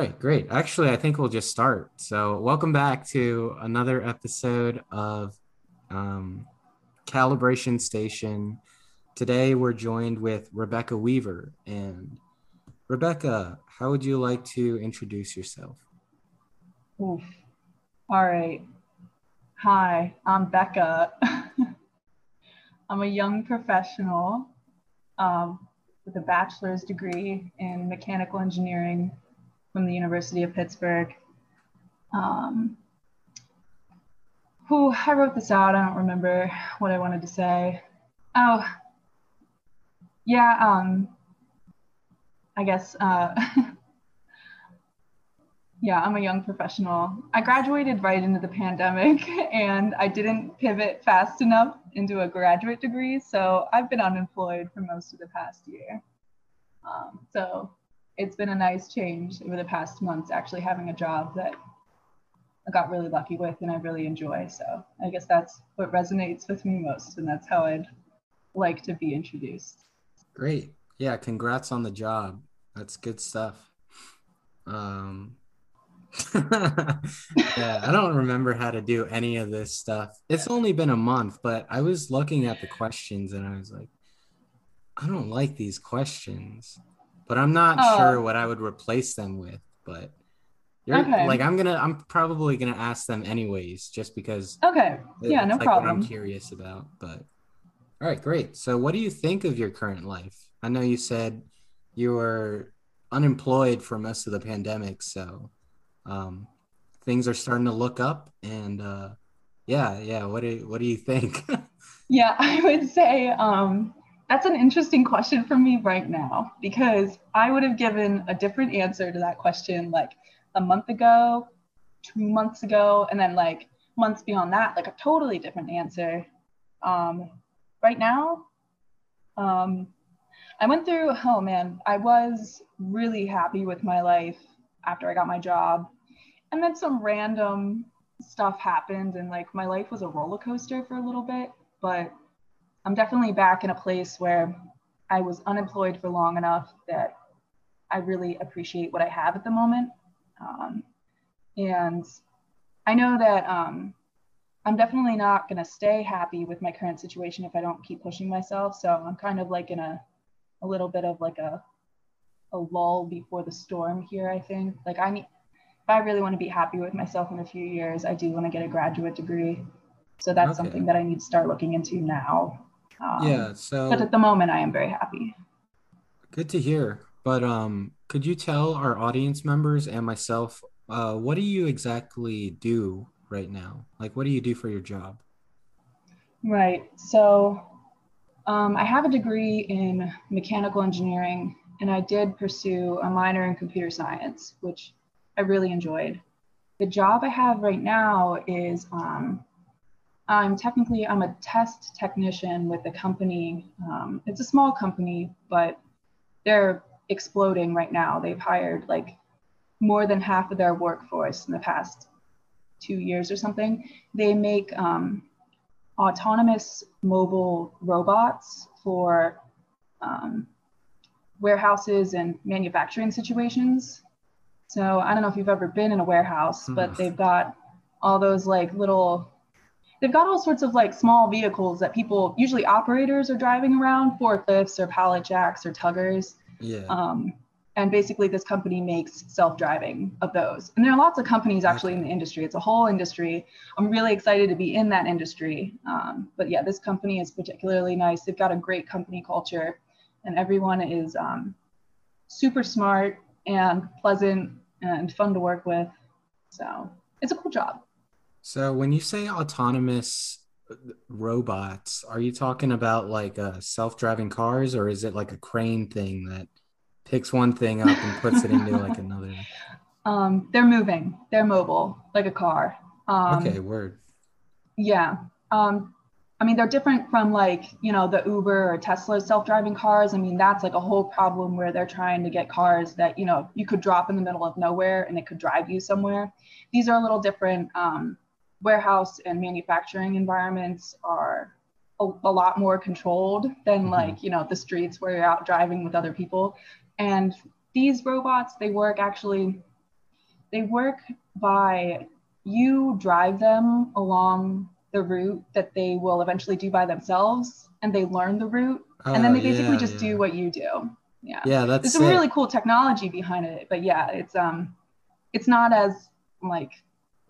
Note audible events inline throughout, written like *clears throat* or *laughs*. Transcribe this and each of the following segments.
right, great. Actually, I think we'll just start. So, welcome back to another episode of um, Calibration Station. Today, we're joined with Rebecca Weaver. And Rebecca, how would you like to introduce yourself? Oof. All right. Hi, I'm Becca. *laughs* I'm a young professional um, with a bachelor's degree in mechanical engineering from the University of Pittsburgh. Um, who I wrote this out. I don't remember what I wanted to say. Oh, yeah. Um, I guess. Uh, *laughs* yeah, I'm a young professional. I graduated right into the pandemic, *laughs* and I didn't pivot fast enough into a graduate degree, so I've been unemployed for most of the past year. Um, so it's been a nice change over the past months actually having a job that I got really lucky with and I really enjoy. So I guess that's what resonates with me most, and that's how I'd like to be introduced. Great. Yeah, congrats on the job. That's good stuff. Um, *laughs* yeah, I don't remember how to do any of this stuff. It's only been a month, but I was looking at the questions and I was like, I don't like these questions but I'm not oh. sure what I would replace them with. But you're okay. like I'm gonna I'm probably gonna ask them anyways, just because. Okay. Yeah, no like problem. I'm curious about, but all right, great. So, what do you think of your current life? I know you said you were unemployed for most of the pandemic, so um, things are starting to look up. And uh, yeah, yeah. What do what do you think? *laughs* yeah, *laughs* I would say um, that's an interesting question for me right now because I would have given a different answer to that question like a month ago, two months ago, and then like months beyond that, like a totally different answer. Um, right now, um, I went through, oh man, I was really happy with my life after I got my job. And then some random stuff happened, and like my life was a roller coaster for a little bit. But I'm definitely back in a place where I was unemployed for long enough that I really appreciate what I have at the moment. Um, and I know that um, I'm definitely not going to stay happy with my current situation if I don't keep pushing myself. So I'm kind of like in a, a little bit of like a, a lull before the storm here, I think. Like I need, if I really want to be happy with myself in a few years, I do want to get a graduate degree. So that's okay. something that I need to start looking into now. Um, yeah. So, but at the moment, I am very happy. Good to hear. But um, could you tell our audience members and myself, uh, what do you exactly do right now? Like, what do you do for your job? Right. So, um, I have a degree in mechanical engineering, and I did pursue a minor in computer science, which I really enjoyed. The job I have right now is um, I'm technically I'm a test technician with the company. Um, it's a small company, but they're exploding right now. They've hired like more than half of their workforce in the past two years or something. They make um, autonomous mobile robots for um, warehouses and manufacturing situations. So I don't know if you've ever been in a warehouse, but hmm. they've got all those like little they've got all sorts of like small vehicles that people usually operators are driving around forklifts or pallet jacks or tuggers. Yeah. Um, and basically this company makes self-driving of those. And there are lots of companies actually in the industry. It's a whole industry. I'm really excited to be in that industry. Um, but yeah this company is particularly nice. They've got a great company culture and everyone is um, super smart and pleasant and fun to work with. So it's a cool job so when you say autonomous uh, robots, are you talking about like uh, self-driving cars, or is it like a crane thing that picks one thing up and puts it into like *laughs* another? Um, they're moving. They're mobile, like a car. Um, okay, word. Yeah. Um, I mean, they're different from like, you know, the Uber or Tesla self-driving cars. I mean, that's like a whole problem where they're trying to get cars that, you know, you could drop in the middle of nowhere and it could drive you somewhere. These are a little different. Um, warehouse and manufacturing environments are a, a lot more controlled than mm-hmm. like you know the streets where you're out driving with other people and these robots they work actually they work by you drive them along the route that they will eventually do by themselves and they learn the route and then they oh, basically yeah, just yeah. do what you do yeah yeah that's there's some it. really cool technology behind it but yeah it's um it's not as like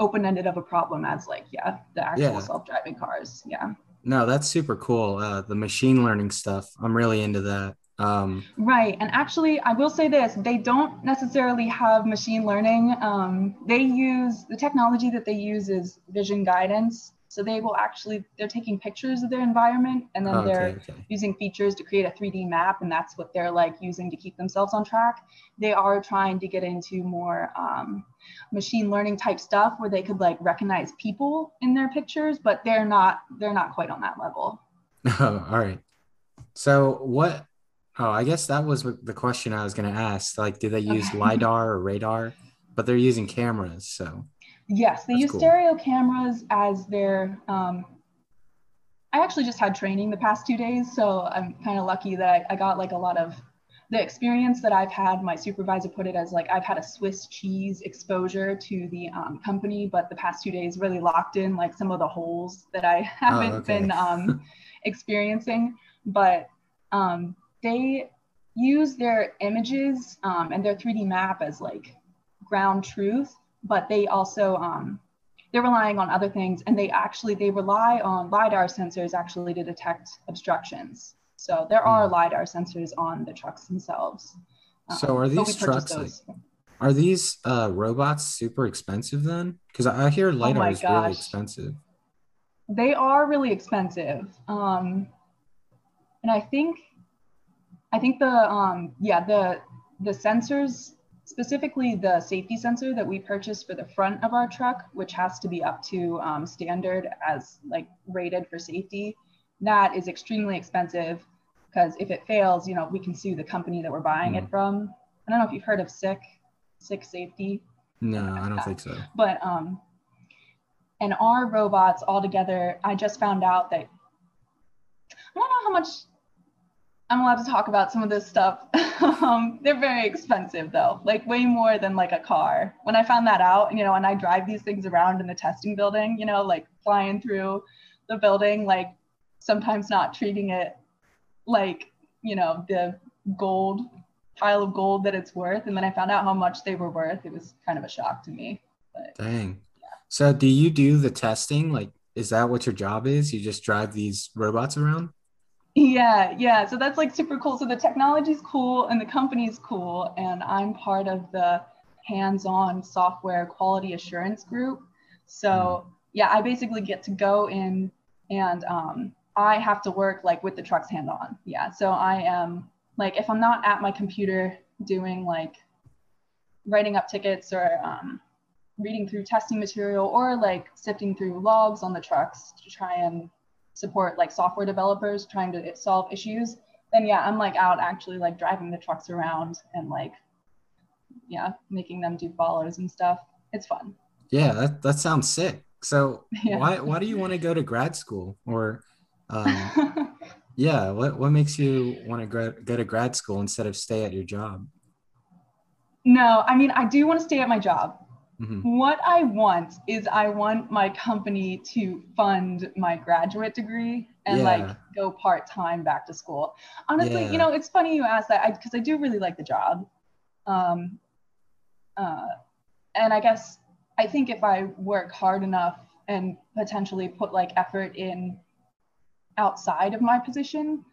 open-ended of a problem as like yeah the actual yeah. self-driving cars yeah no that's super cool uh the machine learning stuff i'm really into that um, right. And actually, I will say this they don't necessarily have machine learning. Um, they use the technology that they use is vision guidance. So they will actually, they're taking pictures of their environment and then okay, they're okay. using features to create a 3D map. And that's what they're like using to keep themselves on track. They are trying to get into more um, machine learning type stuff where they could like recognize people in their pictures, but they're not, they're not quite on that level. Oh, *laughs* all right. So what Oh, I guess that was the question I was going to ask. Like, do they use okay. *laughs* LiDAR or radar? But they're using cameras. So, yes, they use cool. stereo cameras as their. Um, I actually just had training the past two days. So I'm kind of lucky that I, I got like a lot of the experience that I've had, my supervisor put it as like I've had a Swiss cheese exposure to the um, company, but the past two days really locked in like some of the holes that I *laughs* haven't oh, okay. been um, *laughs* experiencing. But um, they use their images um, and their 3D map as like ground truth, but they also um, they're relying on other things, and they actually they rely on lidar sensors actually to detect obstructions. So there are mm. lidar sensors on the trucks themselves. Um, so are these trucks like, are these uh, robots super expensive then? Because I hear oh lidar oh is gosh. really expensive. They are really expensive, um, and I think I think the um, yeah the the sensors specifically the safety sensor that we purchased for the front of our truck, which has to be up to um, standard as like rated for safety, that is extremely expensive because if it fails, you know, we can sue the company that we're buying mm. it from. I don't know if you've heard of SICK, SICK Safety. No, I don't think so. But um, and our robots altogether, I just found out that I don't know how much I'm allowed to talk about some of this stuff. *laughs* um, they're very expensive though, like way more than like a car. When I found that out, you know, and I drive these things around in the testing building, you know, like flying through the building, like sometimes not treating it like, you know, the gold pile of gold that it's worth. And then I found out how much they were worth. It was kind of a shock to me. But, Dang. Yeah. So do you do the testing? Like, is that what your job is? You just drive these robots around? Yeah, yeah. So that's like super cool. So the technology's cool and the company's cool. And I'm part of the hands on software quality assurance group. So mm-hmm. yeah, I basically get to go in and um, I have to work like with the trucks hand on. Yeah. So I am like, if I'm not at my computer doing like writing up tickets or um, reading through testing material or like sifting through logs on the trucks to try and support like software developers trying to solve issues, then yeah, I'm like out actually like driving the trucks around and like, yeah, making them do follows and stuff. It's fun. Yeah, that, that sounds sick. So *laughs* yeah. why why do you want to go to grad school or um, yeah, what what makes you want to gra- go to grad school instead of stay at your job? No, I mean I do want to stay at my job. Mm-hmm. What I want is I want my company to fund my graduate degree and yeah. like go part time back to school. Honestly, yeah. you know, it's funny you ask that because I, I, do really like the job. Um, uh, and I guess I think if I work hard enough and potentially put like effort in outside of my position,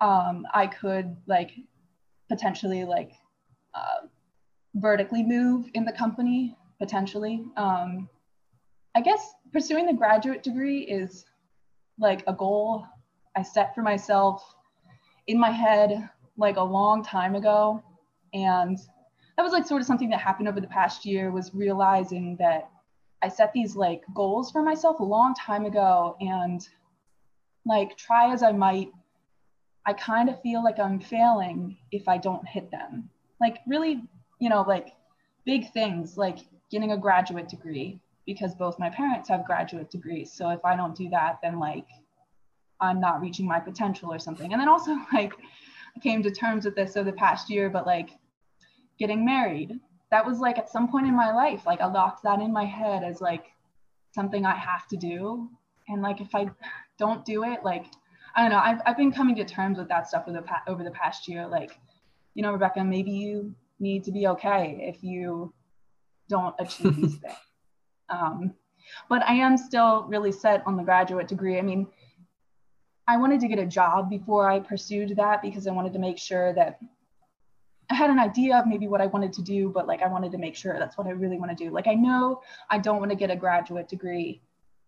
um, I could like potentially like uh, vertically move in the company potentially. Um, I guess pursuing the graduate degree is like a goal I set for myself in my head like a long time ago. And that was like sort of something that happened over the past year was realizing that I set these like goals for myself a long time ago and like try as I might, I kind of feel like I'm failing if I don't hit them. Like really, you know, like big things like getting a graduate degree because both my parents have graduate degrees. So if I don't do that, then like I'm not reaching my potential or something. And then also *laughs* like I came to terms with this over the past year, but like getting married, that was like at some point in my life, like I locked that in my head as like something I have to do. And like if I don't do it, like I don't know, I've, I've been coming to terms with that stuff over the, over the past year. Like, you know, Rebecca, maybe you need to be okay if you don't achieve these *laughs* things. Um, but I am still really set on the graduate degree. I mean, I wanted to get a job before I pursued that because I wanted to make sure that I had an idea of maybe what I wanted to do, but like I wanted to make sure that's what I really want to do. Like I know I don't want to get a graduate degree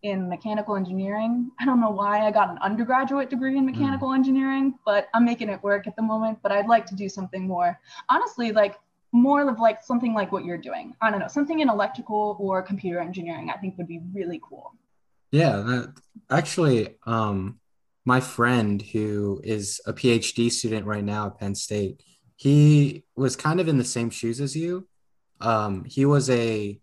in mechanical engineering. I don't know why I got an undergraduate degree in mechanical mm. engineering, but I'm making it work at the moment. But I'd like to do something more, honestly, like more of like something like what you're doing. I don't know, something in electrical or computer engineering. I think would be really cool. Yeah, that actually, um, my friend who is a PhD student right now at Penn State, he was kind of in the same shoes as you. Um, he was a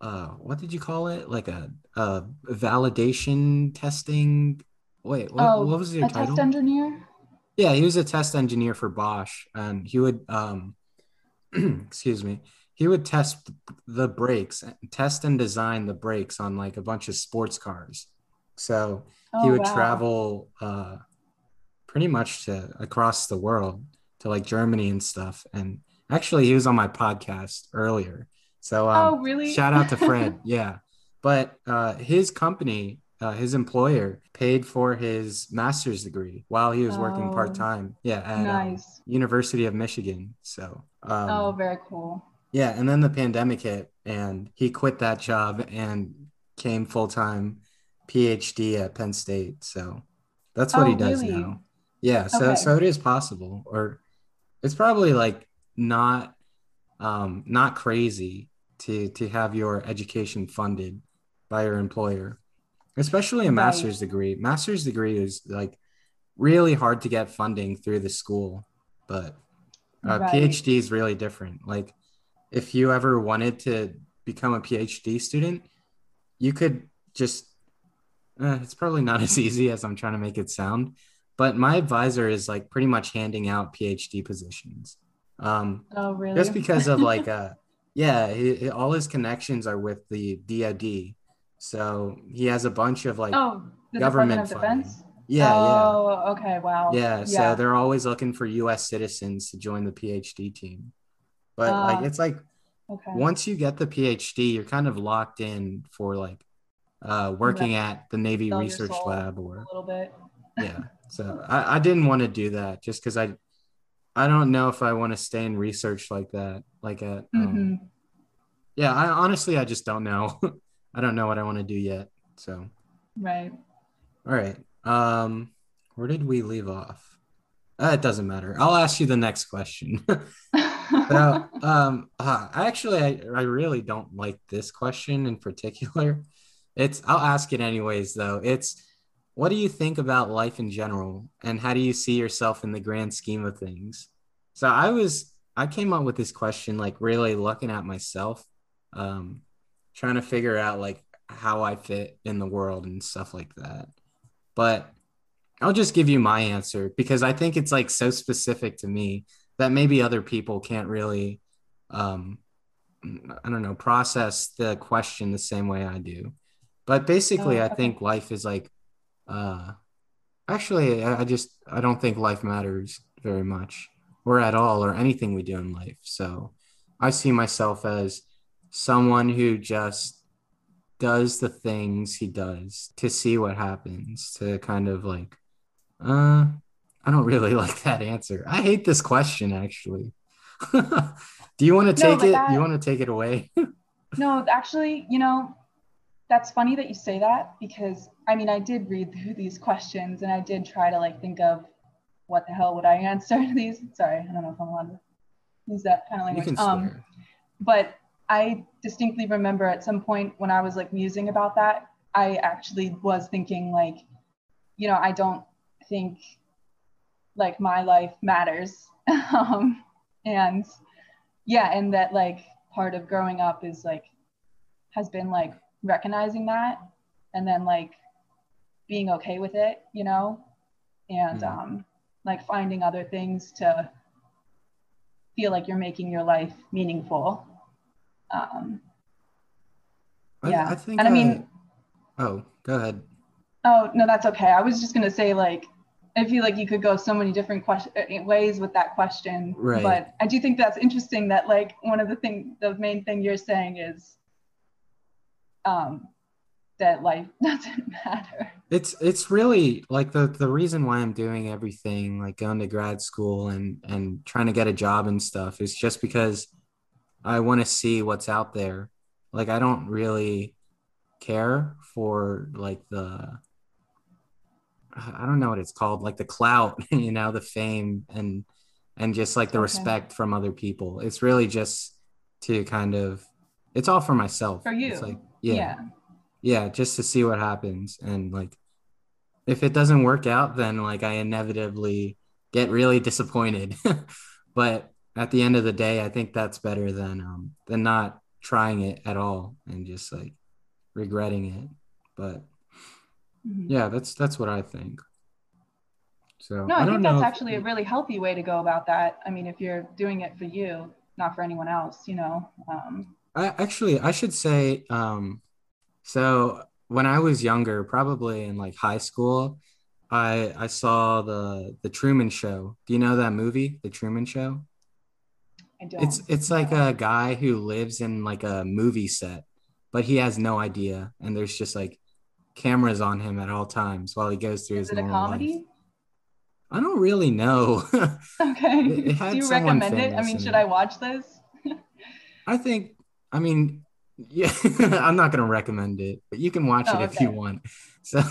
uh, what did you call it? Like a, a validation testing. Wait, what, oh, what was your title? Test engineer. Yeah, he was a test engineer for Bosch, and he would, um, *clears throat* excuse me, he would test the brakes, test and design the brakes on like a bunch of sports cars. So oh, he would wow. travel uh, pretty much to across the world to like Germany and stuff. And actually, he was on my podcast earlier so um, oh, really? shout out to Fred. *laughs* yeah. But uh, his company, uh, his employer, paid for his master's degree while he was oh, working part time. Yeah, at um, nice. um, University of Michigan. So. Um, oh, very cool. Yeah, and then the pandemic hit, and he quit that job and came full time PhD at Penn State. So that's what oh, he does really? now. Yeah, so okay. so it is possible, or it's probably like not um, not crazy to to have your education funded by your employer, especially a master's degree. Master's degree is like really hard to get funding through the school, but uh, right. PhD is really different. Like if you ever wanted to become a PhD student, you could just. Uh, it's probably not *laughs* as easy as I'm trying to make it sound, but my advisor is like pretty much handing out PhD positions. Um, oh, really? Just because of like, *laughs* uh, yeah, he, he, all his connections are with the DoD, so he has a bunch of like oh, government of Defense. Yeah, oh, yeah. okay, wow. Yeah, so yeah. they're always looking for U.S. citizens to join the PhD team, but uh, like it's like okay. once you get the PhD, you're kind of locked in for like uh, working at the Navy Research Lab or a little bit. yeah, so *laughs* I, I didn't want to do that just because I I don't know if I want to stay in research like that. Like at, um, mm-hmm. yeah, I honestly, I just don't know. *laughs* I don't know what I want to do yet. So, right. All right. Um, where did we leave off? Uh, it doesn't matter. I'll ask you the next question. *laughs* uh, *laughs* um, uh, actually, I, I really don't like this question in particular. It's I'll ask it anyways though. It's what do you think about life in general? And how do you see yourself in the grand scheme of things? So i was i came up with this question like really looking at myself um trying to figure out like how i fit in the world and stuff like that. But i'll just give you my answer because i think it's like so specific to me that maybe other people can't really um i don't know process the question the same way i do. But basically oh, okay. i think life is like uh, actually, I, I just I don't think life matters very much or at all or anything we do in life. So I see myself as someone who just does the things he does to see what happens to kind of like uh I don't really *laughs* like that answer. I hate this question actually. *laughs* do you want to take no, it? That, you want to take it away? *laughs* no, actually, you know, that's funny that you say that because I mean, I did read through these questions and I did try to like think of what the hell would I answer *laughs* these. Sorry, I don't know if I'm allowed to use that kind of language. Um, but I distinctly remember at some point when I was like musing about that, I actually was thinking like, you know, I don't think like my life matters. *laughs* um, and yeah, and that like part of growing up is like has been like recognizing that and then like being okay with it, you know, and mm. um, like finding other things to feel like you're making your life meaningful. Um, yeah, I, I think. And I mean, oh, go ahead. Oh no, that's okay. I was just gonna say like I feel like you could go so many different question, uh, ways with that question. Right. But I do think that's interesting that like one of the thing, the main thing you're saying is um, that life *laughs* doesn't matter. It's it's really like the the reason why I'm doing everything like going to grad school and and trying to get a job and stuff is just because I want to see what's out there. Like I don't really care for like the I don't know what it's called, like the clout, *laughs* you know, the fame and and just like the okay. respect from other people. It's really just to kind of it's all for myself. For you. It's like yeah. yeah. Yeah, just to see what happens and like if it doesn't work out then like I inevitably get really disappointed. *laughs* but at the end of the day, I think that's better than um than not trying it at all and just like regretting it. But Mm-hmm. Yeah, that's that's what I think. So no, I, I think that's actually if, a really healthy way to go about that. I mean, if you're doing it for you, not for anyone else, you know. Um, I actually I should say, um, so when I was younger, probably in like high school, I I saw the the Truman Show. Do you know that movie, The Truman Show? I don't. It's it's like a guy who lives in like a movie set, but he has no idea, and there's just like cameras on him at all times while he goes through Is his it a comedy? Life. I don't really know. *laughs* okay. It, it *laughs* Do you recommend it? I mean, should I watch this? *laughs* I think. I mean, yeah. *laughs* I'm not going to recommend it, but you can watch oh, it if you want. *laughs* So,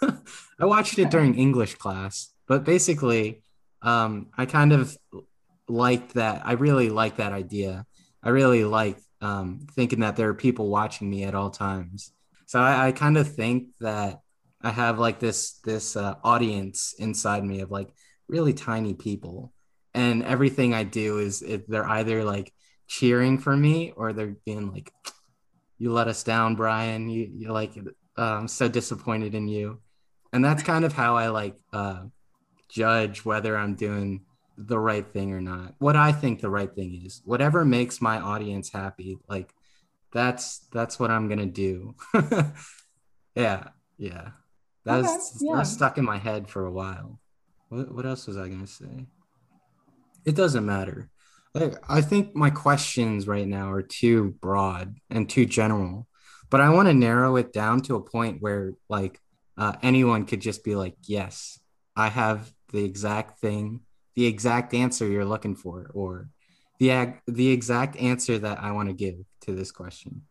*laughs* I watched it during English class, but basically, um, I kind of liked that. I really like that idea. I really like um, thinking that there are people watching me at all times so I, I kind of think that I have like this this uh, audience inside me of like really tiny people, and everything I do is it, they're either like cheering for me or they're being like, "You let us down, Brian. You you like uh, I'm so disappointed in you," and that's kind of how I like uh, judge whether I'm doing the right thing or not. What I think the right thing is, whatever makes my audience happy, like that's that's what I'm gonna do. *laughs* yeah, yeah. That okay, was yeah. that was stuck in my head for a while. What what else was I gonna say? It doesn't matter. I think my questions right now are too broad and too general, but I want to narrow it down to a point where like uh, anyone could just be like, "Yes, I have the exact thing, the exact answer you're looking for," or the the exact answer that I want to give to this question.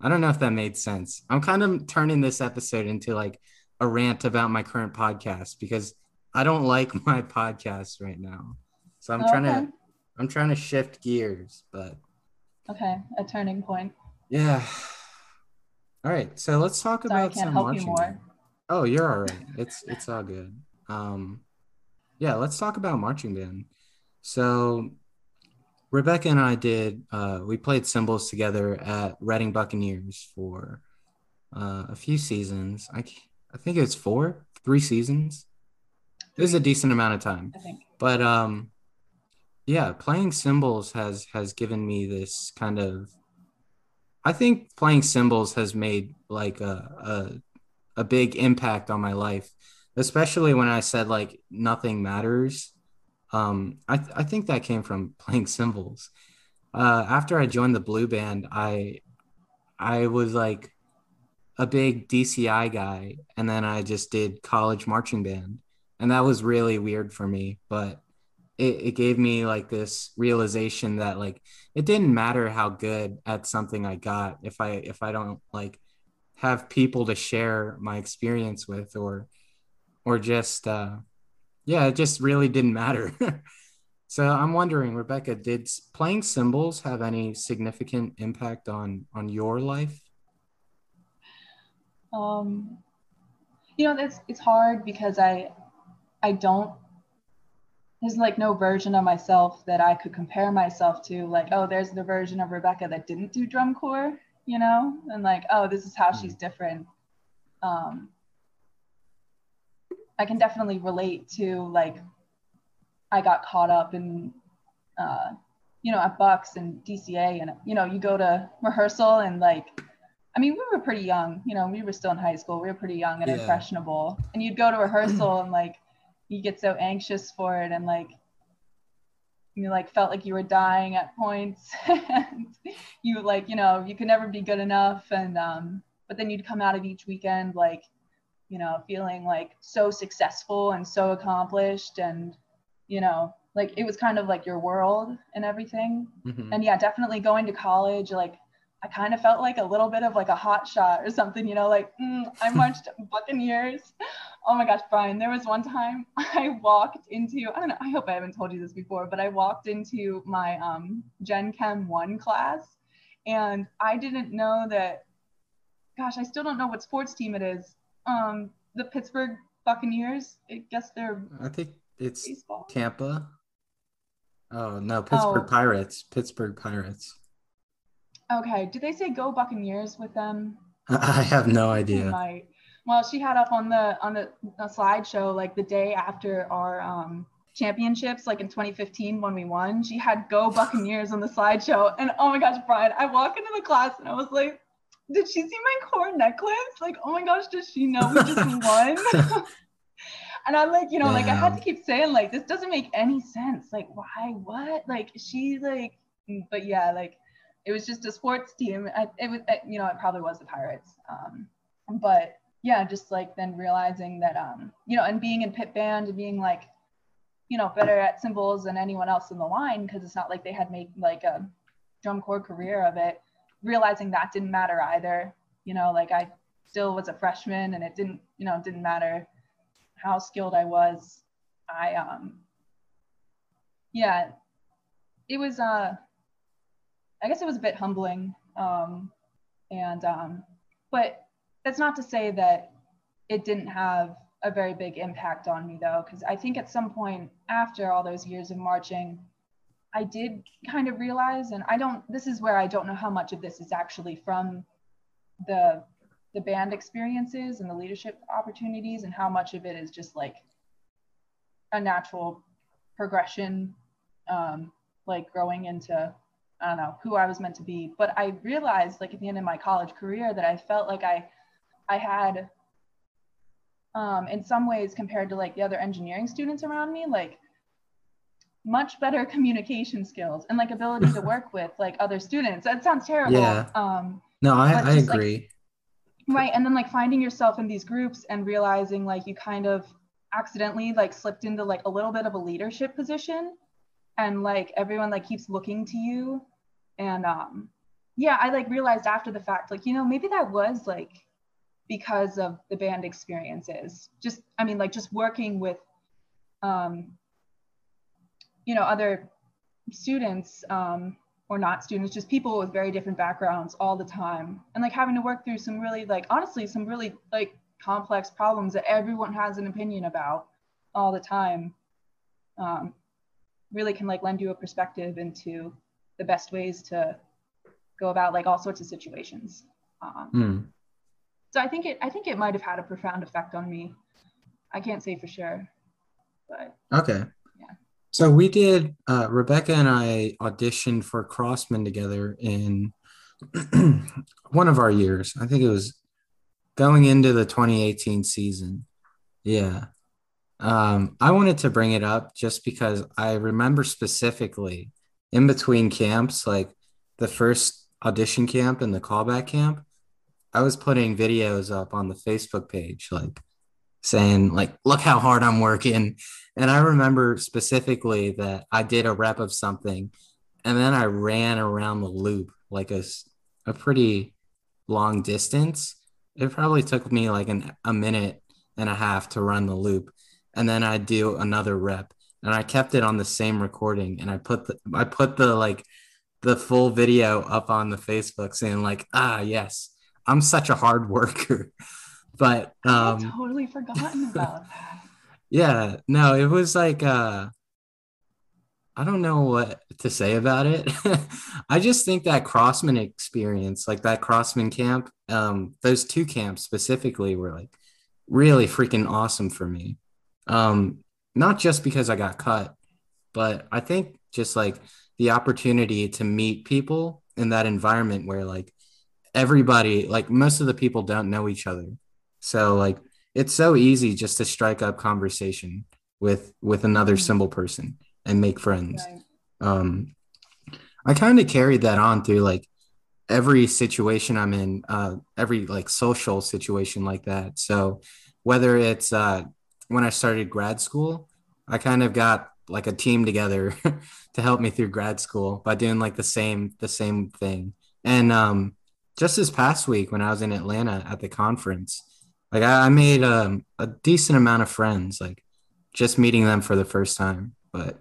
I don't know if that made sense. I'm kind of turning this episode into like a rant about my current podcast because I don't like *laughs* my podcast right now. So I'm oh, trying to I'm trying to shift gears, but okay, a turning point. Yeah. All right, so let's talk Sorry, about I can't some help marching. You more. Oh, you're all right. It's it's all good. Um, yeah, let's talk about marching band. So Rebecca and I did. Uh, we played cymbals together at Reading Buccaneers for uh, a few seasons. I I think it was four, three seasons. It was a decent amount of time. I think. But um, yeah, playing cymbals has has given me this kind of. I think playing cymbals has made like a, a a big impact on my life, especially when I said like nothing matters um, I, th- I think that came from *laughs* playing cymbals. Uh, after I joined the blue band, I I was like a big DCI guy, and then I just did college marching band, and that was really weird for me. But it, it gave me like this realization that like it didn't matter how good at something I got if I if I don't like have people to share my experience with or or just uh, yeah, it just really didn't matter. *laughs* so I'm wondering, Rebecca, did playing cymbals have any significant impact on on your life? Um, you know, it's it's hard because I I don't there's like no version of myself that I could compare myself to. Like, oh, there's the version of Rebecca that didn't do drum corps, you know, and like, oh, this is how mm. she's different. Um, I can definitely relate to like I got caught up in uh, you know, at Bucks and DCA, and you know, you go to rehearsal and like, I mean, we were pretty young. You know, we were still in high school. We were pretty young and yeah. impressionable. And you'd go to rehearsal and like, you get so anxious for it, and like, you like felt like you were dying at points. *laughs* and you like, you know, you could never be good enough. And um, but then you'd come out of each weekend like, you know, feeling like so successful and so accomplished and you know like it was kind of like your world and everything mm-hmm. and yeah definitely going to college like i kind of felt like a little bit of like a hot shot or something you know like mm, i marched *laughs* buccaneers oh my gosh brian there was one time *laughs* i walked into i don't know i hope i haven't told you this before but i walked into my um, gen chem 1 class and i didn't know that gosh i still don't know what sports team it is um the pittsburgh buccaneers i guess they're i think it's baseball. tampa Oh no, Pittsburgh oh. Pirates. Pittsburgh Pirates. Okay. Did they say go Buccaneers with them? *laughs* I have no idea. Might. Well, she had up on the on the, the slideshow like the day after our um, championships, like in 2015 when we won. She had "Go Buccaneers" on the slideshow, and oh my gosh, Brian! I walk into the class and I was like, "Did she see my corps necklace? Like, oh my gosh, does she know we just *laughs* won?" *laughs* and I'm like, you know, Damn. like I had to keep saying like this doesn't make any sense. Like why? What? Like she like, mm, but yeah, like it was just a sports team. I, it was, you know, it probably was the Pirates. Um, but yeah, just like then realizing that, um, you know, and being in pit band and being like, you know, better at cymbals than anyone else in the line because it's not like they had made like a drum corps career of it. Realizing that didn't matter either. You know, like I still was a freshman and it didn't, you know, didn't matter how skilled I was, I um yeah, it was uh I guess it was a bit humbling. Um and um but that's not to say that it didn't have a very big impact on me though, because I think at some point after all those years of marching, I did kind of realize, and I don't, this is where I don't know how much of this is actually from the the band experiences and the leadership opportunities and how much of it is just like a natural progression um, like growing into i don't know who i was meant to be. But i realized like at the end of my college career that i felt like i i had um, in some ways compared to like the other engineering students around me like much better *laughs* communication skills and like ability to *laughs* work with like other students that sounds terrible yeah. um no i, I agree like, right and then like finding yourself in these groups and realizing like you kind of accidentally like slipped into like a little bit of a leadership position and like everyone like keeps looking to you and um yeah i like realized after the fact like you know maybe that was like because of the band experiences just i mean like just working with um you know other students um or not students, just people with very different backgrounds all the time. And like having to work through some really like honestly some really like complex problems that everyone has an opinion about all the time. Um, really can like lend you a perspective into the best ways to go about like all sorts of situations. Um, mm. So I think it I think it might have had a profound effect on me. I can't say for sure, but okay. So we did. Uh, Rebecca and I auditioned for Crossmen together in *clears throat* one of our years. I think it was going into the 2018 season. Yeah. Um, I wanted to bring it up just because I remember specifically in between camps, like the first audition camp and the callback camp, I was putting videos up on the Facebook page, like saying like look how hard i'm working. And i remember specifically that i did a rep of something and then i ran around the loop like a, a pretty long distance. It probably took me like an, a minute and a half to run the loop and then i do another rep and i kept it on the same recording and i put the i put the like the full video up on the facebook saying like ah yes i'm such a hard worker *laughs* but um I totally forgotten about *laughs* that. yeah, no, it was like uh I don't know what to say about it. *laughs* I just think that Crossmen experience, like that Crossmen camp, um, those two camps specifically were like really freaking awesome for me. Um, not just because I got cut, but I think just like the opportunity to meet people in that environment where like everybody like most of the people don't know each other so like it's so easy just to strike up conversation with with another mm-hmm. cymbal person and make friends right. um i kind of carried that on through like every situation i'm in uh every like social situation like that so whether it's uh when i started grad school i kind of got like a team together *laughs* to help me through grad school by doing like the same the same thing and um just this past week when i was in atlanta at the conference like i, I made um, a decent amount of friends like just meeting them for the first time. But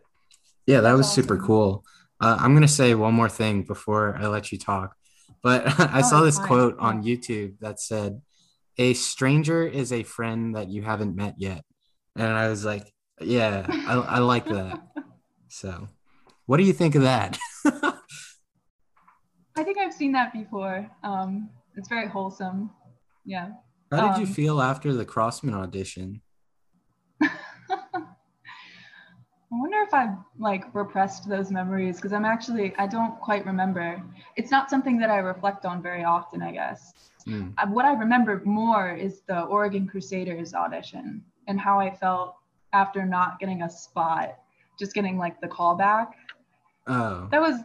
yeah that was super cool. Uh, i'm gonna say one more thing before i let you talk but *laughs* i oh, saw this quote on youtube that said a stranger is a friend that you haven't met yet. And i was like yeah, I, I like that. *laughs* So, what do you think of that? *laughs* I think I've seen that before. Um, it's very wholesome. Yeah. How did um, you feel after the Crossmen audition? *laughs* I wonder if I've like repressed those memories because I'm actually I don't quite remember. It's not something that I reflect on very often, I guess. Mm. what I remember more is the Oregon Crusaders audition and how I felt after not getting a spot, just getting like the callback. Oh. That was,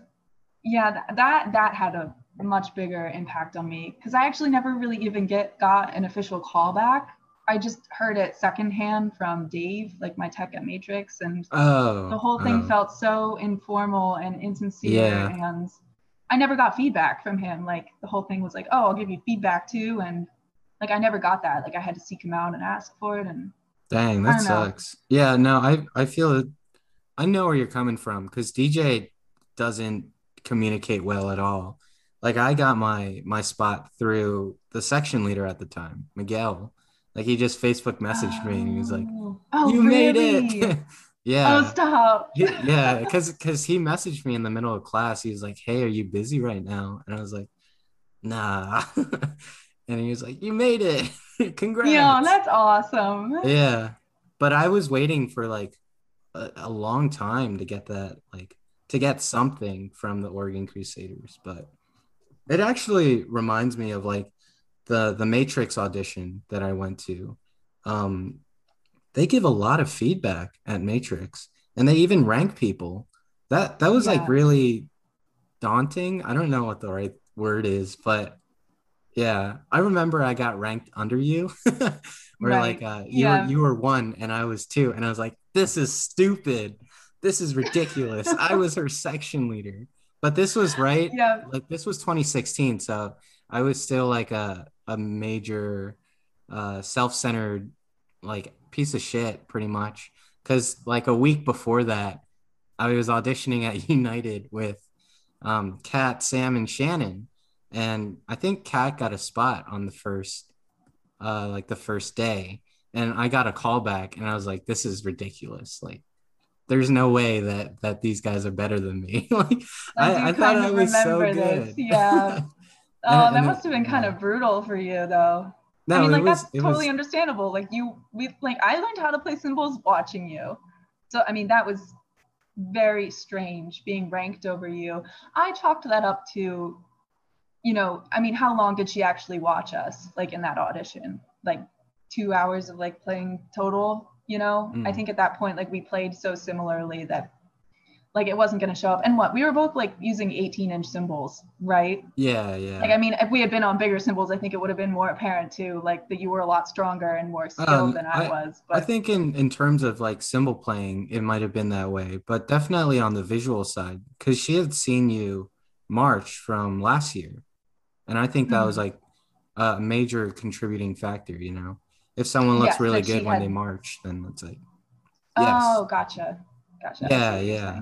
yeah, that that, had a much bigger impact on me because I actually never really even get got an official callback. I just heard it secondhand from Dave, like my tech at Matrix, and oh, the whole thing oh. felt so informal and insincere. Yeah. And I never got feedback from him. Like the whole thing was like, "Oh, I'll give you feedback too," and like I never got that. Like I had to seek him out and ask for it, and Dang, that sucks. Know. Yeah, no, I I feel it. I know where you're coming from because DJ doesn't communicate well at all. Like I got my my spot through the section leader at the time, Miguel. Like he just Facebook messaged me and he was like, "Oh, you really? made it." *laughs* yeah. Oh, stop. yeah, because because he messaged me in the middle of class. He was like, "Hey, are you busy right now?" And I was like, "Nah." *laughs* and he was like, "You made it." *laughs* Congrats. Yeah, that's awesome. Yeah. But I was waiting for like a, a, long time to get that, like to get something from the Oregon Crusaders. But it actually reminds me of like the the Matrix audition that I went to. Um, they give a lot of feedback at Matrix, and they even rank people. That that was yeah. like really daunting. I don't know what the right word is, but yeah, I remember I got ranked under you. *laughs* where right. like uh, you yeah. were you were one and I was two, and I was like, this is stupid. This is ridiculous. I was her section leader, but this was right. Yeah, like this was 2016, so I was still like a a major uh, self-centered like piece of shit, pretty much. Because like a week before that, I was auditioning at *laughs* United with um, Kat, Sam, and Shannon and I think Kat got a spot on the first, uh, like the first day, and I got a call back, and I was like, "This is ridiculous! Like, there's no way that that these guys are better than me." *laughs* like, I, I, thought I was so good. This. Yeah. *laughs* oh, and, that must have been kind of brutal for you, though. No, I mean, like was, that's totally was... understandable. Like you, we like I learned how to play cymbals watching you. So I mean, that was very strange being ranked over you. I chalked that up to you know, I mean, how long did she actually watch us like in that audition? Like two hours of like playing total, you know? Mm. I think at that point, like we played so similarly that like it wasn't going to show up. And what we were both like using 18 inch cymbals, right? Yeah, yeah. Like, I mean, if we had been on bigger cymbals, I think it would have been more apparent too, like that you were a lot stronger and more skilled um, than I, I, was. But I think in, in terms of like cymbal playing, it might have been that way, but definitely on the visual side, because she had seen you march from last year and I think that mm-hmm. was like a major contributing factor. You know, if someone looks yes, really good when had... they march, then it's like, yes. oh, gotcha, gotcha. Yeah, yeah.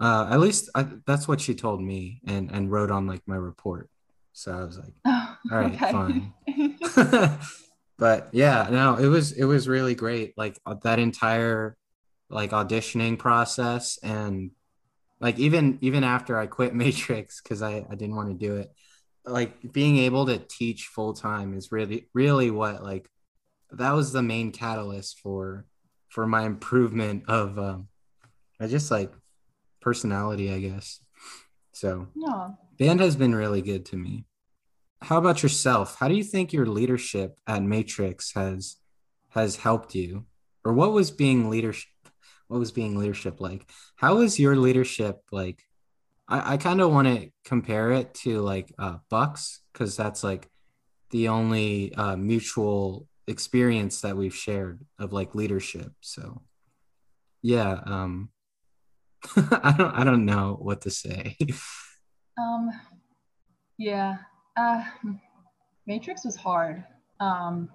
Uh, at least I, that's what she told me, and and wrote on like my report. So I was like, *laughs* oh, all right, fine. *laughs* but yeah, no, it was it was really great. Like uh, that entire like auditioning process and like even even after I quit *laughs* Matrix because I I didn't want to do it like being able to teach full time is really really what like that was the main catalyst for for my improvement of um I just like personality, I guess. So Yeah. band has been really good to me. How about yourself? How do you think your leadership at Matrix has has helped you? Or what was being leadership what was being leadership like? How was your leadership like? I, I kind of want to compare it to like uh, Bucks because that's like the only uh, mutual experience that we've shared of like leadership. So yeah, um, *laughs* I don't I don't know what to say. Um, yeah. Uh, Matrix was hard, um,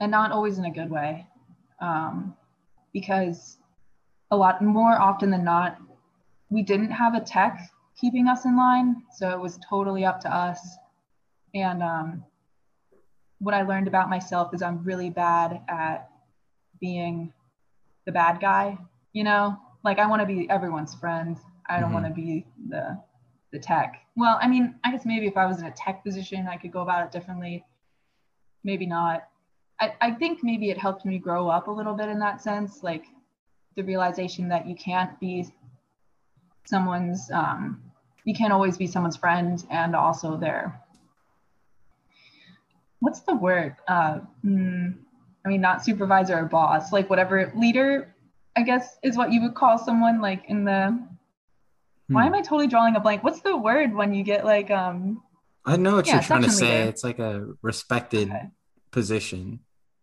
and not always in a good way, um, because a lot more often than not, we didn't have a tech keeping us in line, so it was totally up to us. And um, what I learned about myself is I'm really bad at being the bad guy. You know, like I want to be everyone's friend. I don't Mhm. want to be the the tech. Well, I mean, I guess maybe if I was in a tech position, I could go about it differently. Maybe not. I, I think maybe it helped me grow up a little bit in that sense, like the realization that you can't be someone's, um, you can't always be someone's friend and also their, what's the word? Uh, hmm, I mean, not supervisor or boss, like whatever leader, I guess is what you would call someone like in the why am I totally drawing a blank? What's the word when you get like um I know what Yeah, you're trying to say. leader. It's like a respected Okay. position,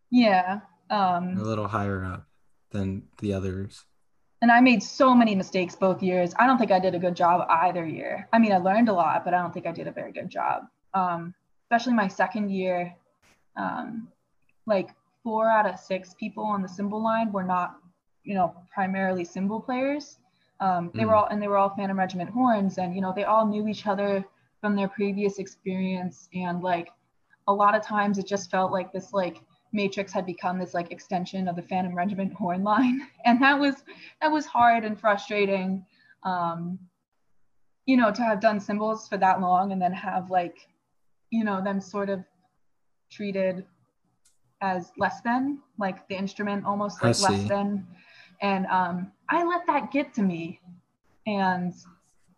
yeah. Um, a little higher up than the others. and I made so many mistakes both years. I don't think I did a good job either year. I mean, I learned a lot, but I don't think I did a very good job. Um, especially my second year, um, like four out of six people on the cymbal line were not, you know, primarily cymbal players. Um, they were Mm. all and they were all Phantom Regiment horns, and you know, they all knew each other from their previous experience, and like a lot of times it just felt like this like matrix had become this like extension of the phantom regiment horn line *laughs* and that was that was hard and frustrating um you know to have done cymbals for that long and then have like you know them sort of treated as less than like the instrument almost like less than. And um i let that get to me. And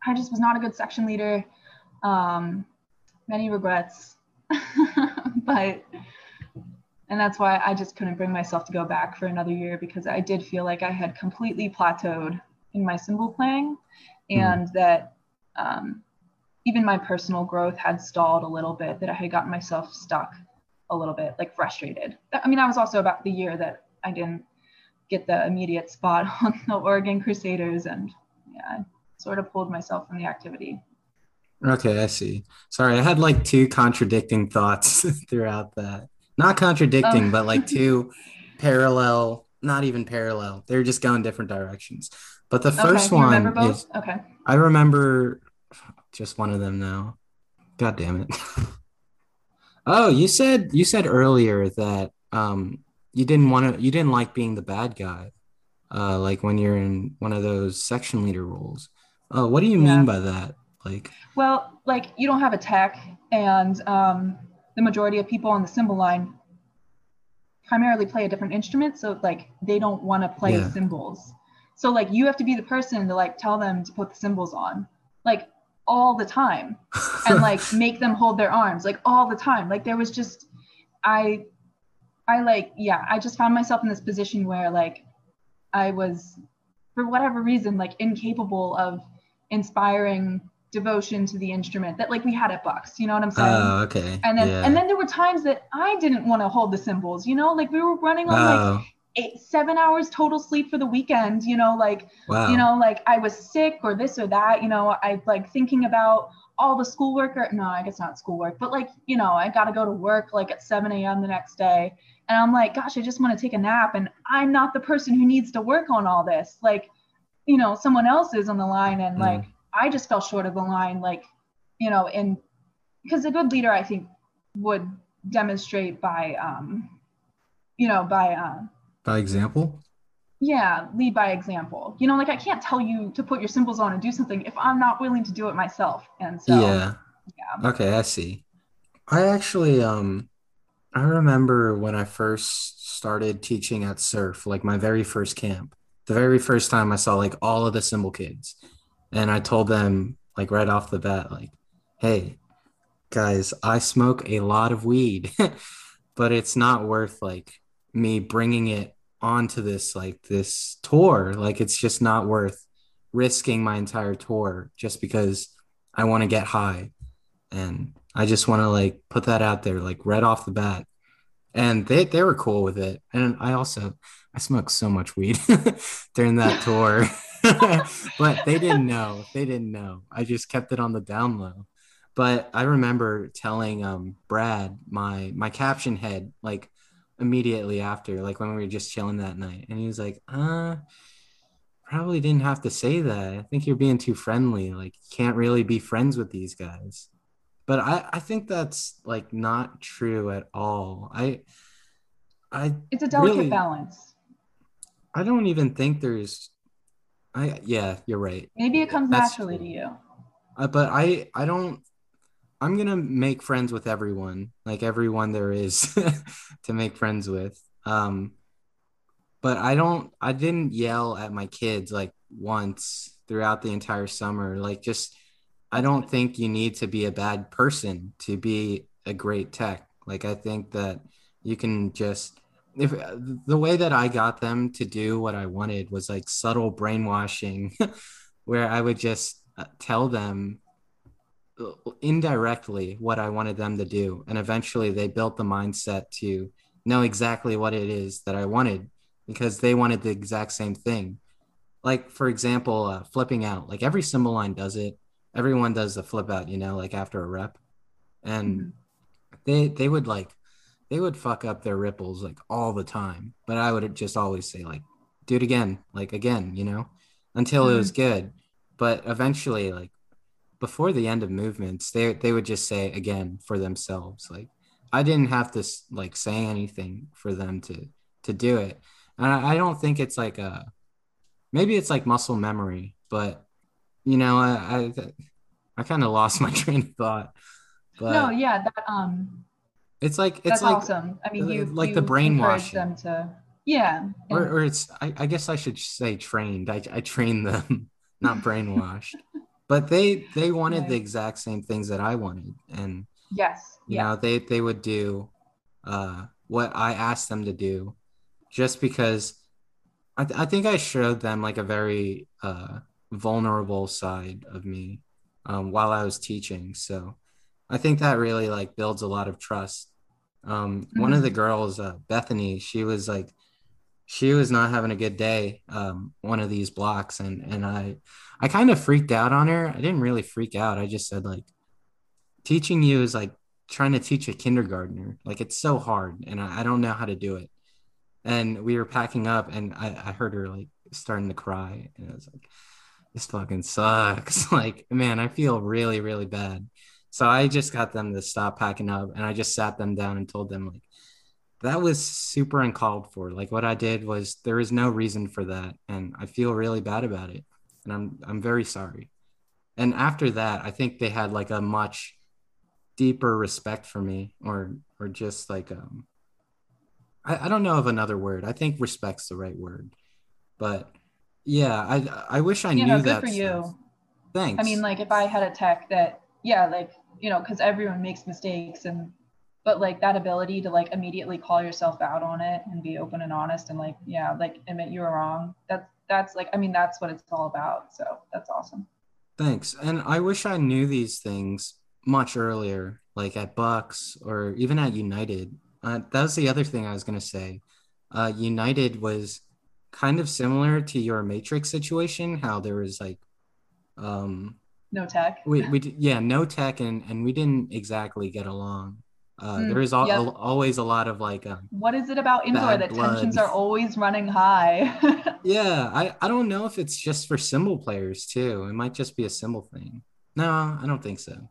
i just was not a good section leader. Um many regrets. *laughs* But and that's why I just couldn't bring myself to go back for another year because I did feel like I had completely plateaued in my cymbal playing and that um, even my personal growth had stalled a little bit, that I had gotten myself stuck a little bit, like frustrated. I mean, I was also about the year that I didn't get the immediate spot *laughs* on the Oregon Crusaders and yeah, I sort of pulled myself from the activity. Okay, I see. Sorry, I had like two contradicting thoughts *laughs* throughout that. Not contradicting, Oh. but like *laughs* two parallel, not even parallel. They're just going different directions. But the first okay, one is Okay. I remember just one of them now. God damn it. *laughs* oh, you said you said earlier that um you didn't want to you didn't like being the bad guy. Uh like when you're in one of those section leader roles. Oh, what do you Yeah. mean by that? Like Well, like you don't have a tech, and um, the majority of people on the cymbal line primarily play a different instrument, so like they don't want to play Yeah. cymbals. So like you have to be the person to like tell them to put the cymbals on, like all the time, and *laughs* like make them hold their arms, like all the time. Like there was just, I, I like yeah, I just found myself in this position where like I was, for whatever reason, like incapable of inspiring devotion to the instrument that like we had at Bucks. You know what I'm saying? Oh, okay. and then yeah. and then there were times that I didn't want to hold the cymbals. You know, like we were running on like oh, eight, seven hours total sleep for the weekend. You know, like wow. you know, like I was sick or this or that. You know, I like thinking about all the schoolwork or no, I guess not schoolwork, but like you know, I got to go to work like at 7 a.m. the next day, and I'm like, gosh, I just want to take a nap, and I'm not the person who needs to work on all this. Like, you know, someone else is on the line, and Mm. like I just fell short of the line, like, you know, and because a good leader, I think, would demonstrate by, um, you know, by. Uh, By example? yeah lead by example you know like i can't tell you to put your cymbals on and do something if i'm not willing to do it myself and so yeah. yeah. Okay, I see. I actually um I remember when I first started teaching at surf, like my very first camp. the very first time I saw like all of the cymbal kids, and I told them like right off the bat, like, hey, guys, I smoke a lot of weed, *laughs* but it's not worth like me bringing it onto this like this tour. Like, it's just not worth risking my entire tour just because I want to get high. And I just want to like put that out there, like right off the bat. And they, they were cool with it. And I also, I smoked so much weed *laughs* during that *laughs* tour, *laughs* but they didn't know. They didn't know. I just kept it on the down low. But I remember telling um, Brad, my my caption head, like immediately after, like when we were just chilling that night, and he was like, "Uh, probably didn't have to say that. I think you're being too friendly. Like, you can't really be friends with these guys." But I I think that's like not true at all. I I it's a delicate really, balance. I don't even think there's. I yeah, you're right. Maybe it comes That's naturally true. to you. Uh, but I I don't. I'm gonna make friends with everyone, like everyone there is *laughs* to make friends with. Um, but I don't. I didn't yell at my kids like once throughout the entire summer. Like just, I don't think you need to be a bad person to be a great tech. Like I think that you can just if the way that I got them to do what I wanted was like subtle brainwashing, *laughs* where I would just uh, tell them indirectly what I wanted them to do. And eventually they built the mindset to know exactly what it is that I wanted because they wanted the exact same thing. Like, for example, uh, flipping out, like every cymbal line does it. Everyone does the flip out, you know, like after a rep. And mm-hmm. they, they would like they would fuck up their ripples like all the time. But I would just always say like, do it again, like again, you know, until mm-hmm. it was good. But eventually, like before the end of movements, they they would just say again for themselves. Like I didn't have to like say anything for them to to do it. And I, I don't think it's like a maybe it's like muscle memory, but you know, I I, I kind of lost my *laughs* train of thought. But, no, yeah, that um it's like it's That's like awesome. I mean, you like you the brainwashing them to yeah, or, or it's I, I guess I should say trained. I I trained them, *laughs* not brainwashed. But they they wanted right. the exact same things that I wanted, and yes, you yeah. know they they would do uh, what I asked them to do, just because I th- I think I showed them like a very uh, vulnerable side of me um, while I was teaching. So I think that really like builds a lot of trust. Um, mm-hmm. One of the mm-hmm. girls, uh, Bethany, she was like, she was not having a good day. Um, one of these blocks, and and I, I kind of freaked out on her. I didn't really freak out. I just said like, teaching you is like trying to teach a kindergartner. Like it's so hard, and I, I don't know how to do it. And we were packing up, and I, I heard her like starting to cry, and I was like, this fucking sucks. *laughs* like, man, I feel really, really bad. So I just got them to stop packing up and I just sat them down and told them like that was super uncalled for. Like what I did was there is no reason for that and I feel really bad about it. And I'm I'm very sorry. And after that, I think they had like a much deeper respect for me or or just like um I, I don't know of another word. I think respect's the right word. But yeah, I I wish I knew know, good that. Good for stuff. you. Thanks. I mean, like if I had a tech that yeah, like, you know, because everyone makes mistakes and but like that ability to like immediately call yourself out on it and be open and honest and like, yeah, like admit you were wrong. That's that's like I mean, that's what it's all about. So that's awesome. Thanks. And I wish I knew these things much earlier, like at Bucks or even at United. Uh, that was the other thing I was gonna say. Uh, United was kind of similar to your Matrix situation, how there was like um no tech. We, we yeah, no tech, and and we didn't exactly get along. Uh, mm, there is al- yep. always a lot of like. Um, what is it about indoor that blood. tensions are always running high? *laughs* yeah, I I don't know if it's just for cymbal players too. It might just be a cymbal thing. No, I don't think so.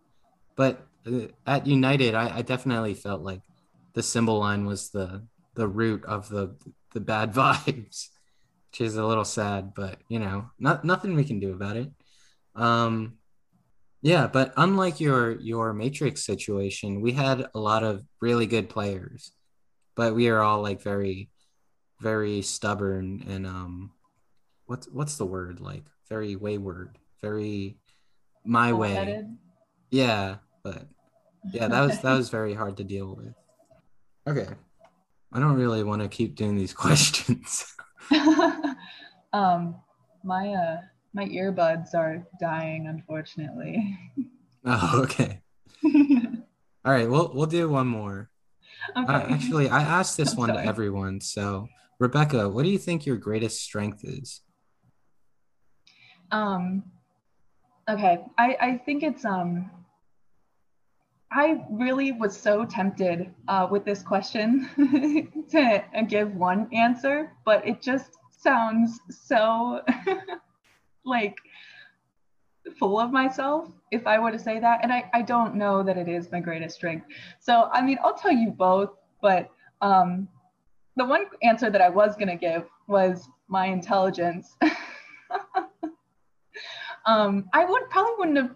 But uh, at United, I, I definitely felt like the cymbal line was the the root of the the bad *laughs* vibes, which is a little sad. But you know, not nothing we can do about it. Um, yeah, but unlike your your Matrix situation, we had a lot of really good players, but we are all like very, very stubborn and um, what's what's the word like very wayward, very my way. Yeah, but yeah, that was that was very hard to deal with. Okay. I don't really want to keep doing these *laughs* questions. *laughs* um my uh my earbuds are dying unfortunately. Oh, okay. *laughs* All right, we'll we'll do one more. Okay. Uh, actually, I asked this I'm one sorry. to everyone. So, Rebecca, what do you think your greatest strength is? Um, okay, I I think it's um. I really was so tempted uh, with this question *laughs* to give one answer, but it just sounds so *laughs* like full of myself if I were to say that. And I, I don't know that it is my greatest strength. So, I mean, I'll tell you both, but um, the one answer that I was going to give was my intelligence. *laughs* um, I would probably wouldn't have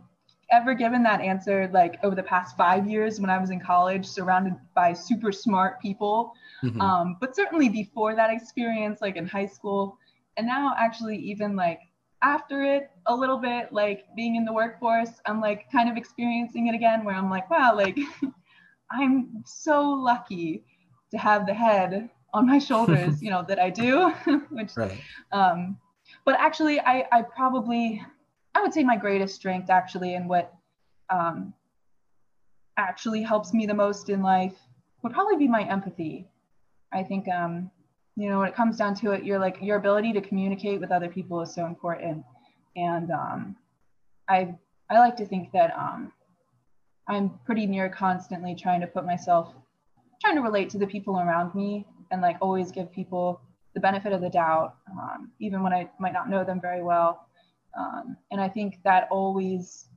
ever given that answer like over the past five years when I was in college, surrounded by super smart people. Mm-hmm. Um, but certainly before that experience, like in high school, and now actually even like after it a little bit, like being in the workforce, I'm like kind of experiencing it again where I'm like, wow, like *laughs* I'm so lucky to have the head on my shoulders, *laughs* you know, that I do, *laughs* which, right. um, but actually I, I probably, I would say my greatest strength actually, and what, um, actually helps me the most in life would probably be my empathy. I think, um, you know when it comes down to it you're like your ability to communicate with other people is so important. And um, i i like to think that um, i'm pretty near constantly trying to put myself trying to relate to the people around me and like always give people the benefit of the doubt um, even when i might not know them very well. Um, and i think that always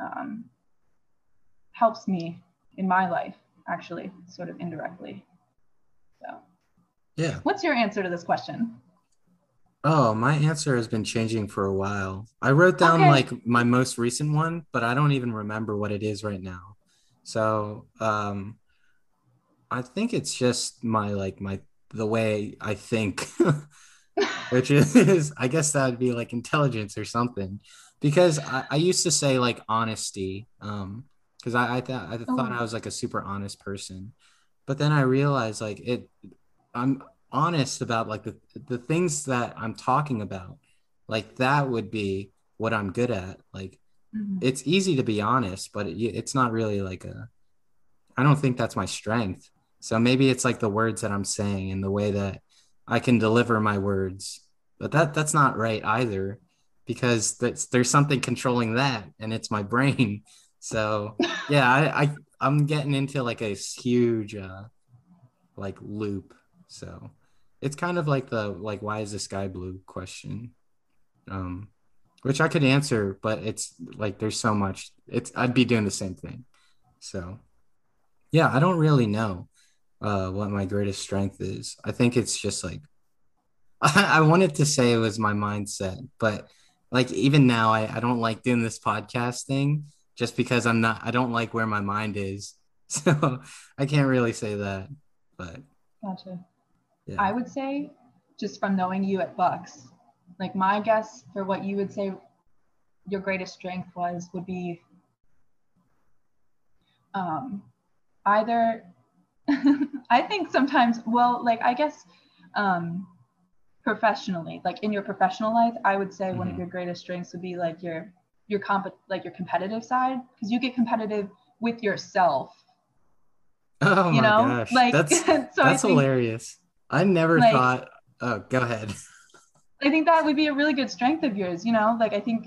um, helps me in my life actually sort of indirectly. So yeah. What's your answer to this question? Oh, my answer has been changing for a while. I wrote down okay. like my most recent one, but I don't even remember what it is right now. So, um I think it's just my like my the way I think, *laughs* which is I guess that would be like intelligence or something. Because I, I used to say like honesty, um, because I I, th- I thought oh. I was like a super honest person, but then I realized like it I'm honest about like the the things that I'm talking about. Like that would be what I'm good at. Like mm-hmm. it's easy to be honest, but it, it's not really like a. I don't think that's my strength. So maybe it's like the words that I'm saying and the way that I can deliver my words. But that that's not right either, because that's there's something controlling that, and it's my brain. So *laughs* yeah, I, I I'm getting into like a huge uh like loop so it's kind of like the like why is the sky blue question. Um which I could answer, but it's like there's so much. It's I'd be doing the same thing. So yeah, I don't really know uh what my greatest strength is. I think it's just like I, *laughs* I wanted to say it was my mindset, but like even now I, I don't like doing this podcast thing just because I'm not I don't like where my mind is. *laughs* So I can't really say that. But gotcha. Yeah. I would say, just from knowing you at Bucks, like my guess for what you would say your greatest strength was would be um, either *laughs* I think sometimes, well, like I guess um, professionally, like in your professional life, I would say mm-hmm. one of mm-hmm. your greatest strengths would be like your your comp like your competitive side because you get competitive with yourself. Oh you my know? gosh, like that's *laughs* so that's hilarious. I never like, thought. Oh, go ahead. *laughs* I think that would be a really good strength of yours. You know, like I think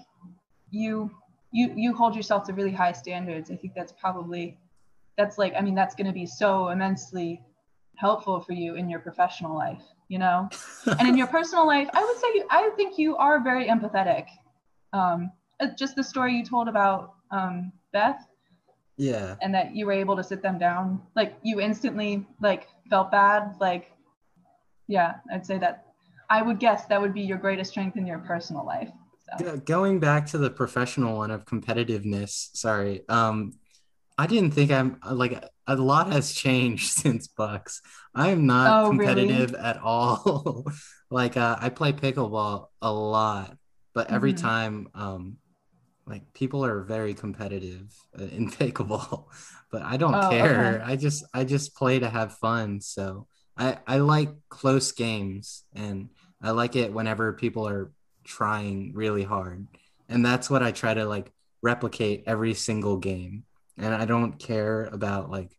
you you you hold yourself to really high standards. I think that's probably that's like I mean that's going to be so immensely helpful for you in your professional life. You know, and in your *laughs* personal life, I would say I think you are very empathetic. Um, uh, just the story you told about um, Beth. Yeah. And that you were able to sit them down, like you instantly like felt bad, like yeah, I'd say that I would guess that would be your greatest strength in your personal life. So. Going back to the professional one of competitiveness, sorry. Um, I didn't think I'm like a lot has changed *laughs* since Bucks. I am not oh, competitive really? at all. *laughs* like uh, I play pickleball a lot, but every mm-hmm. time um like people are very competitive uh, in *laughs* pickleball, but I don't oh, care. Okay. I just I just play to have fun. So I I like close games and I like it whenever people are trying really hard. And that's what I try to like replicate every single game. And I don't care about like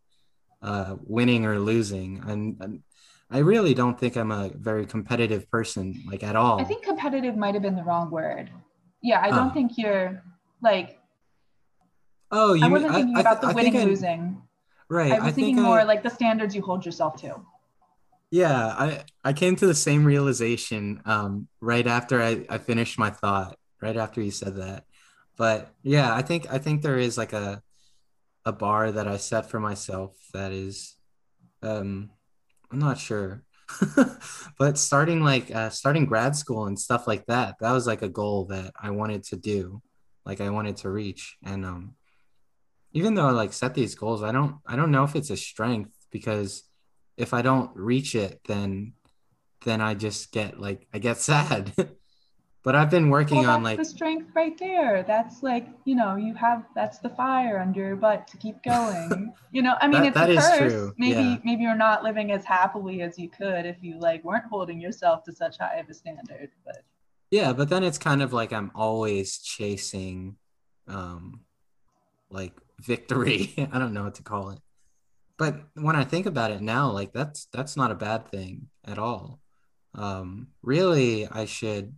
uh, winning or losing. And I really don't think I'm a very competitive person, like at all. I think competitive might have been the wrong word. Yeah, I don't think you're like. Oh, you I wasn't mean, thinking I, about the I winning losing. Right. I was thinking more like the standards you hold yourself to. Yeah, I I came to the same realization um, right after I, I finished my thought, right after you said that. But yeah, I think I think there is like a a bar that I set for myself that is um I'm not sure. *laughs* but starting like uh, starting grad school and stuff like that, that was like a goal that I wanted to do, like I wanted to reach. And um even though I like set these goals, I don't I don't know if it's a strength because if I don't reach it, then then I just get like I get *laughs* sad. but I've been working well, on like the strength right there. That's like you know you have that's the fire under your butt to keep going. *laughs* you know, I mean that, it's that a curse. True. Maybe yeah. maybe you're not living as happily as you could if you like weren't holding yourself to such high of a standard. But yeah, but then it's kind of like I'm always chasing, um, like victory. *laughs* I don't know what to call it but when I think about it now, like that's that's not a bad thing at all. Um, really, I should.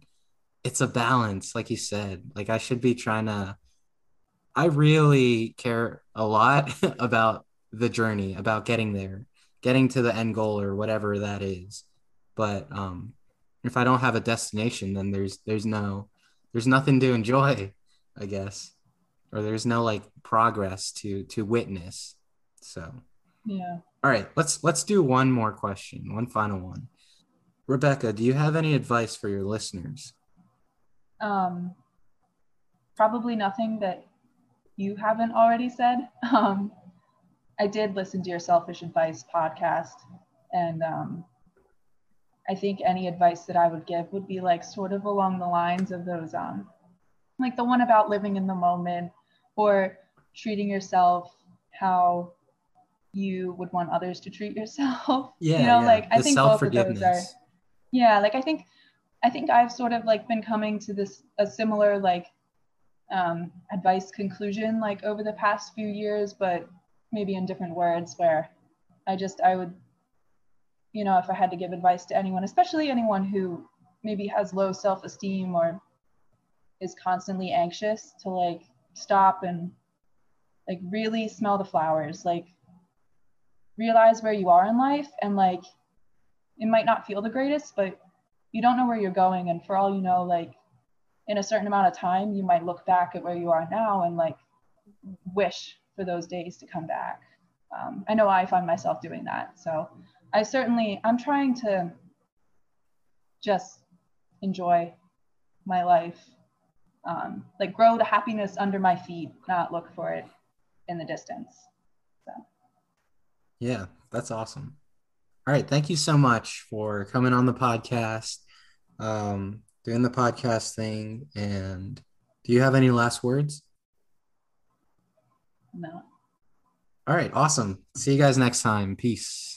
It's a balance, like you said. Like I should be trying to. I really care a lot *laughs* about the journey, about getting there, getting to the end goal or whatever that is. But um, if I don't have a destination, then there's there's no there's nothing to enjoy, I guess, or there's no like progress to to witness. So. Yeah. All right, let's let's do one more question, one final one. Rebecca, do you have any advice for your listeners? Um, probably nothing that you haven't already said. *laughs* Um, I did listen to your Selfish Advice podcast, and um, I think any advice that I would give would be like sort of along the lines of those, um, like the one about living in the moment or treating yourself how you would want others to treat yourself. *laughs* Yeah. You know, yeah. like I think both of those are yeah, like I think I think I've sort of like been coming to this a similar like um, advice conclusion like over the past few years, but maybe in different words where I just I would you know if I had to give advice to anyone, especially anyone who maybe has low self-esteem or is constantly anxious to like stop and like really smell the flowers like realize where you are in life and like it might not feel the greatest but you don't know where you're going. And for all you know like in a certain amount of time you might look back at where you are now and like wish for those days to come back. Um, i know i find myself doing that. So i certainly i'm trying to just enjoy my life um, like grow the happiness under my feet not look for it in the distance yeah, that's awesome. All right. Thank you so much for coming on the podcast, um, doing the podcast thing. And do you have any last words? No. All right. Awesome. See you guys next time. Peace.